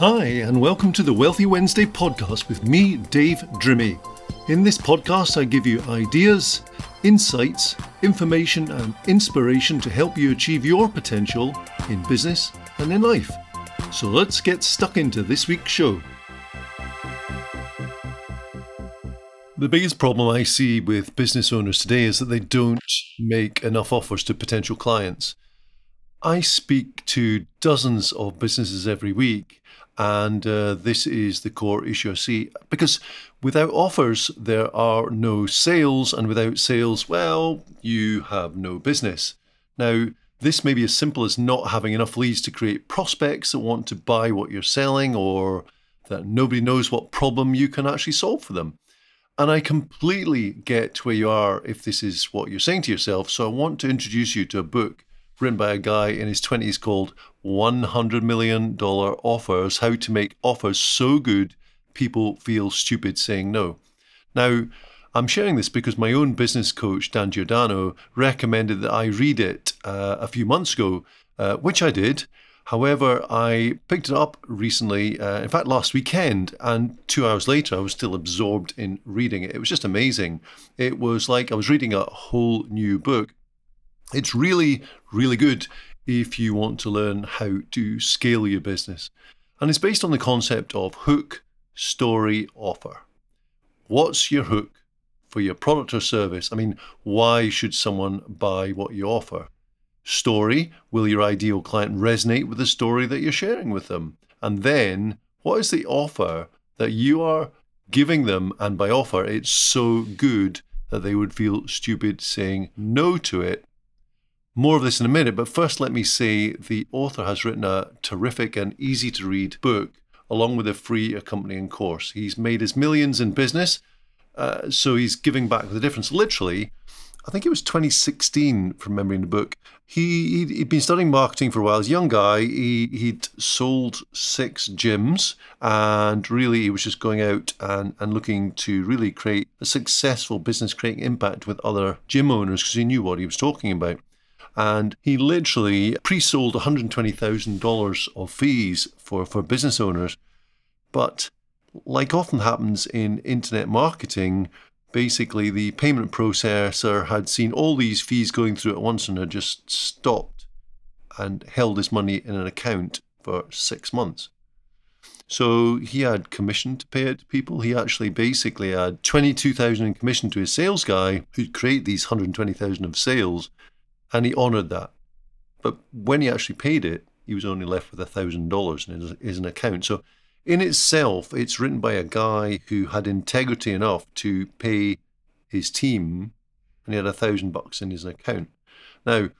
Hi, and welcome to the Wealthy Wednesday podcast with me, Dave Drimmy. In this podcast, I give you ideas, insights, information, and inspiration to help you achieve your potential in business and in life. So let's get stuck into this week's show. The biggest problem I see with business owners today is that they don't make enough offers to potential clients. I speak to dozens of businesses every week, and uh, this is the core issue I see. Because without offers, there are no sales, and without sales, well, you have no business. Now, this may be as simple as not having enough leads to create prospects that want to buy what you're selling, or that nobody knows what problem you can actually solve for them. And I completely get where you are if this is what you're saying to yourself. So I want to introduce you to a book written by a guy in his 20s called $100 Million Offers How to Make Offers So Good People Feel Stupid Saying No. Now, I'm sharing this because my own business coach, Dan Giordano, recommended that I read it uh, a few months ago, uh, which I did. However, I picked it up recently, uh, in fact, last weekend, and two hours later, I was still absorbed in reading it. It was just amazing. It was like I was reading a whole new book. It's really, really good if you want to learn how to scale your business. And it's based on the concept of hook, story, offer. What's your hook for your product or service? I mean, why should someone buy what you offer? Story Will your ideal client resonate with the story that you're sharing with them? And then, what is the offer that you are giving them? And by offer, it's so good that they would feel stupid saying no to it. More of this in a minute, but first let me say the author has written a terrific and easy to read book along with a free accompanying course. He's made his millions in business, uh, so he's giving back the difference literally I think it was 2016 from memory in the book. He he'd, he'd been studying marketing for a while. He's a young guy. He he'd sold six gyms, and really he was just going out and, and looking to really create a successful business, creating impact with other gym owners because he knew what he was talking about. And he literally pre-sold $120,000 of fees for, for business owners. But like often happens in internet marketing, basically the payment processor had seen all these fees going through at once and had just stopped and held his money in an account for six months. So he had commission to pay it to people. He actually basically had 22,000 in commission to his sales guy who'd create these 120,000 of sales and he honored that. But when he actually paid it, he was only left with $1,000 in his, his account. So in itself, it's written by a guy who had integrity enough to pay his team, and he had a thousand bucks in his account. Now,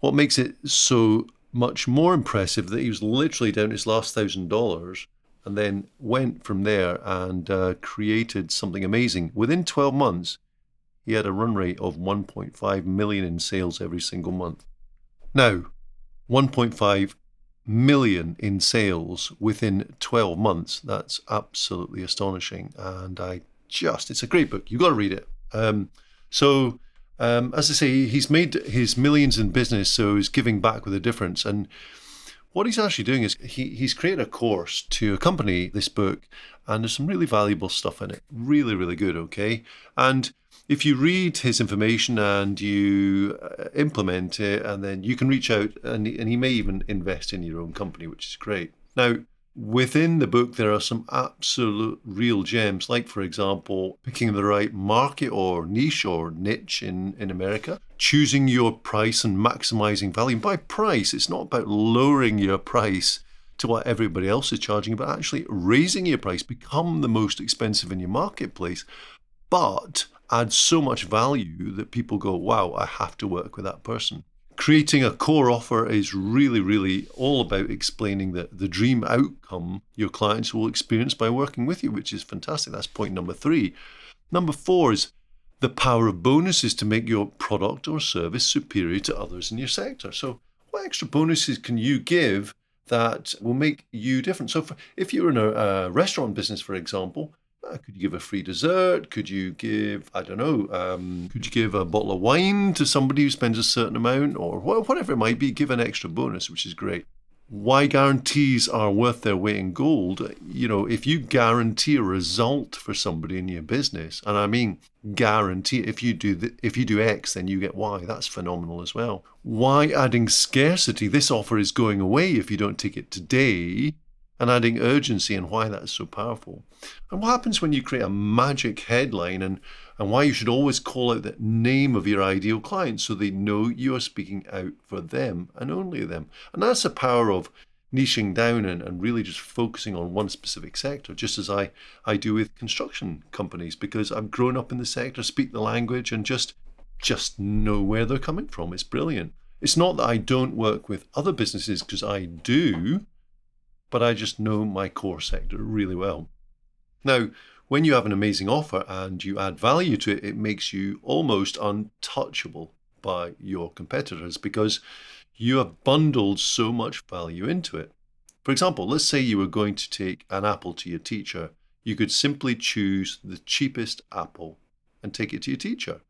what makes it so much more impressive that he was literally down his last thousand dollars and then went from there and uh, created something amazing. Within 12 months, he had a run rate of 1.5 million in sales every single month. Now, 1.5 million in sales within 12 months. That's absolutely astonishing. And I just, it's a great book. You've got to read it. Um, so, um, as I say, he's made his millions in business, so he's giving back with a difference. And what he's actually doing is he, he's created a course to accompany this book, and there's some really valuable stuff in it. Really, really good, okay? And if you read his information and you uh, implement it, and then you can reach out, and, and he may even invest in your own company, which is great. Now, within the book, there are some absolute real gems, like, for example, picking the right market or niche or niche in, in America, choosing your price and maximizing value. And by price, it's not about lowering your price to what everybody else is charging, but actually raising your price, become the most expensive in your marketplace. But adds so much value that people go, wow, I have to work with that person. Creating a core offer is really, really all about explaining the, the dream outcome your clients will experience by working with you, which is fantastic. That's point number three. Number four is the power of bonuses to make your product or service superior to others in your sector. So, what extra bonuses can you give that will make you different? So, if you're in a, a restaurant business, for example, uh, could you give a free dessert? Could you give, I don't know, um, could you give a bottle of wine to somebody who spends a certain amount or whatever it might be? Give an extra bonus, which is great. why guarantees are worth their weight in gold. You know, if you guarantee a result for somebody in your business, and I mean guarantee, if you do the, if you do X, then you get Y. That's phenomenal as well. Why adding scarcity? This offer is going away if you don't take it today, and adding urgency and why that's so powerful. And what happens when you create a magic headline and and why you should always call out the name of your ideal client so they know you are speaking out for them and only them. And that's the power of niching down and, and really just focusing on one specific sector, just as I, I do with construction companies, because I've grown up in the sector, speak the language, and just just know where they're coming from. It's brilliant. It's not that I don't work with other businesses because I do, but I just know my core sector really well. Now, when you have an amazing offer and you add value to it, it makes you almost untouchable by your competitors because you have bundled so much value into it. For example, let's say you were going to take an apple to your teacher. You could simply choose the cheapest apple and take it to your teacher.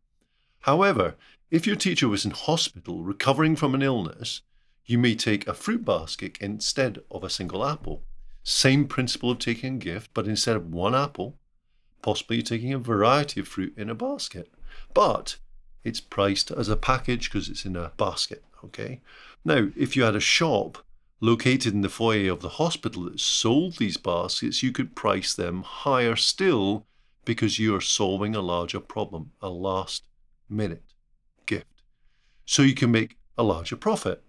However, if your teacher was in hospital recovering from an illness, you may take a fruit basket instead of a single apple. Same principle of taking a gift, but instead of one apple, possibly taking a variety of fruit in a basket. But it's priced as a package because it's in a basket. Okay. Now, if you had a shop located in the foyer of the hospital that sold these baskets, you could price them higher still because you are solving a larger problem, a last minute gift. So you can make a larger profit.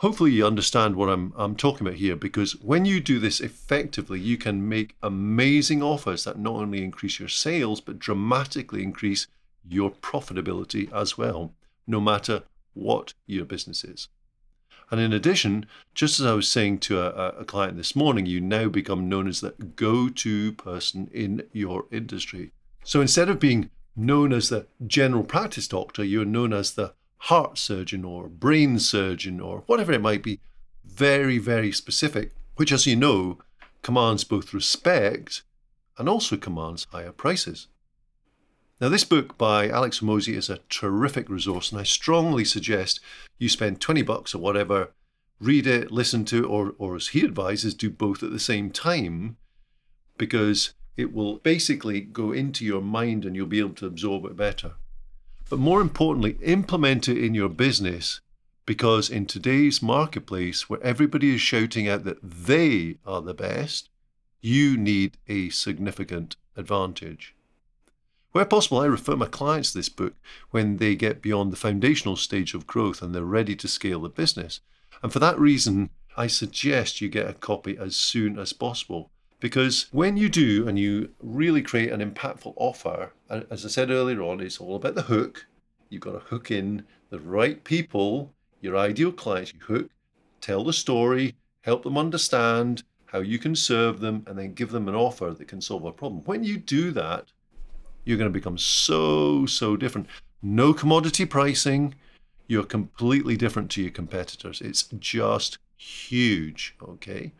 Hopefully, you understand what I'm, I'm talking about here because when you do this effectively, you can make amazing offers that not only increase your sales, but dramatically increase your profitability as well, no matter what your business is. And in addition, just as I was saying to a, a client this morning, you now become known as the go to person in your industry. So instead of being known as the general practice doctor, you're known as the heart surgeon or brain surgeon or whatever it might be, very, very specific, which, as you know, commands both respect and also commands higher prices. Now, this book by Alex Hormozi is a terrific resource, and I strongly suggest you spend 20 bucks or whatever, read it, listen to, it, or, or as he advises, do both at the same time, because it will basically go into your mind and you'll be able to absorb it better. But more importantly, implement it in your business because in today's marketplace, where everybody is shouting out that they are the best, you need a significant advantage. Where possible, I refer my clients to this book when they get beyond the foundational stage of growth and they're ready to scale the business. And for that reason, I suggest you get a copy as soon as possible because when you do and you really create an impactful offer, as I said earlier on, it's all about the hook. You've got to hook in the right people, your ideal clients. You hook, tell the story, help them understand how you can serve them, and then give them an offer that can solve a problem. When you do that, you're going to become so, so different. No commodity pricing. You're completely different to your competitors. It's just huge. Okay.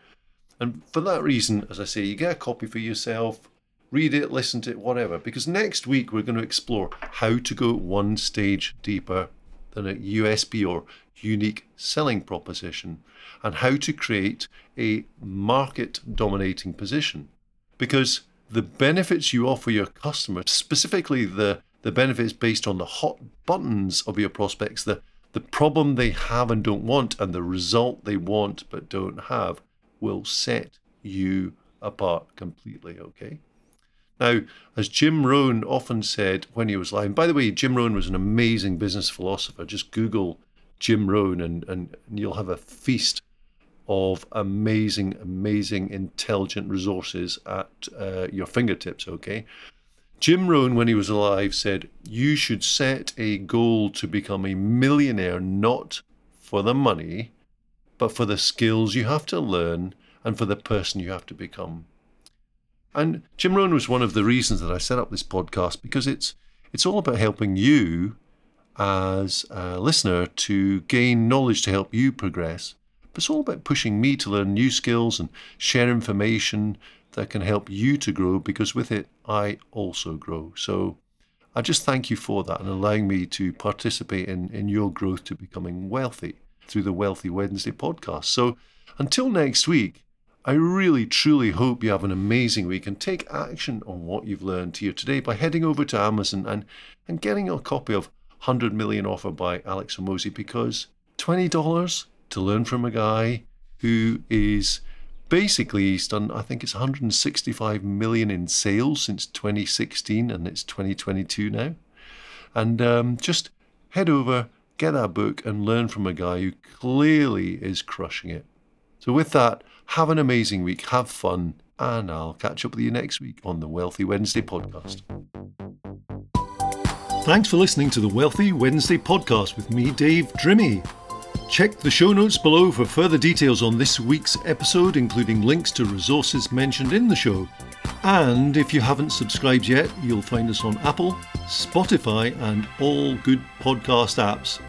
And for that reason, as I say, you get a copy for yourself, read it, listen to it, whatever. Because next week we're going to explore how to go one stage deeper than a USP or unique selling proposition and how to create a market dominating position. Because the benefits you offer your customer, specifically the, the benefits based on the hot buttons of your prospects, the, the problem they have and don't want, and the result they want but don't have, will set you apart completely, okay? Now, as Jim Rohn often said when he was lying, by the way, Jim Rohn was an amazing business philosopher. Just Google Jim Rohn and, and, and you'll have a feast of amazing, amazing, intelligent resources at uh, your fingertips, okay? Jim Rohn, when he was alive, said, You should set a goal to become a millionaire not for the money, but for the skills you have to learn and for the person you have to become. And Jim Rohn was one of the reasons that I set up this podcast because it's it's all about helping you as a listener to gain knowledge to help you progress. But it's all about pushing me to learn new skills and share information that can help you to grow because with it I also grow. So I just thank you for that and allowing me to participate in, in your growth to becoming wealthy. Through the Wealthy Wednesday podcast. So until next week, I really truly hope you have an amazing week and take action on what you've learned here today by heading over to Amazon and, and getting a copy of 100 Million Offer by Alex Hormozi because $20 to learn from a guy who is basically he's done I think it's 165 million in sales since 2016 and it's 2022 now. And um, just head over, get that book and learn from a guy who clearly is crushing it. So with that, have an amazing week, have fun, and I'll catch up with you next week on the Wealthy Wednesday podcast. Thanks for listening to the Wealthy Wednesday podcast with me, Dave Drimmy. Check the show notes below for further details on this week's episode, including links to resources mentioned in the show. And if you haven't subscribed yet, you'll find us on Apple, Spotify, and all good podcast apps.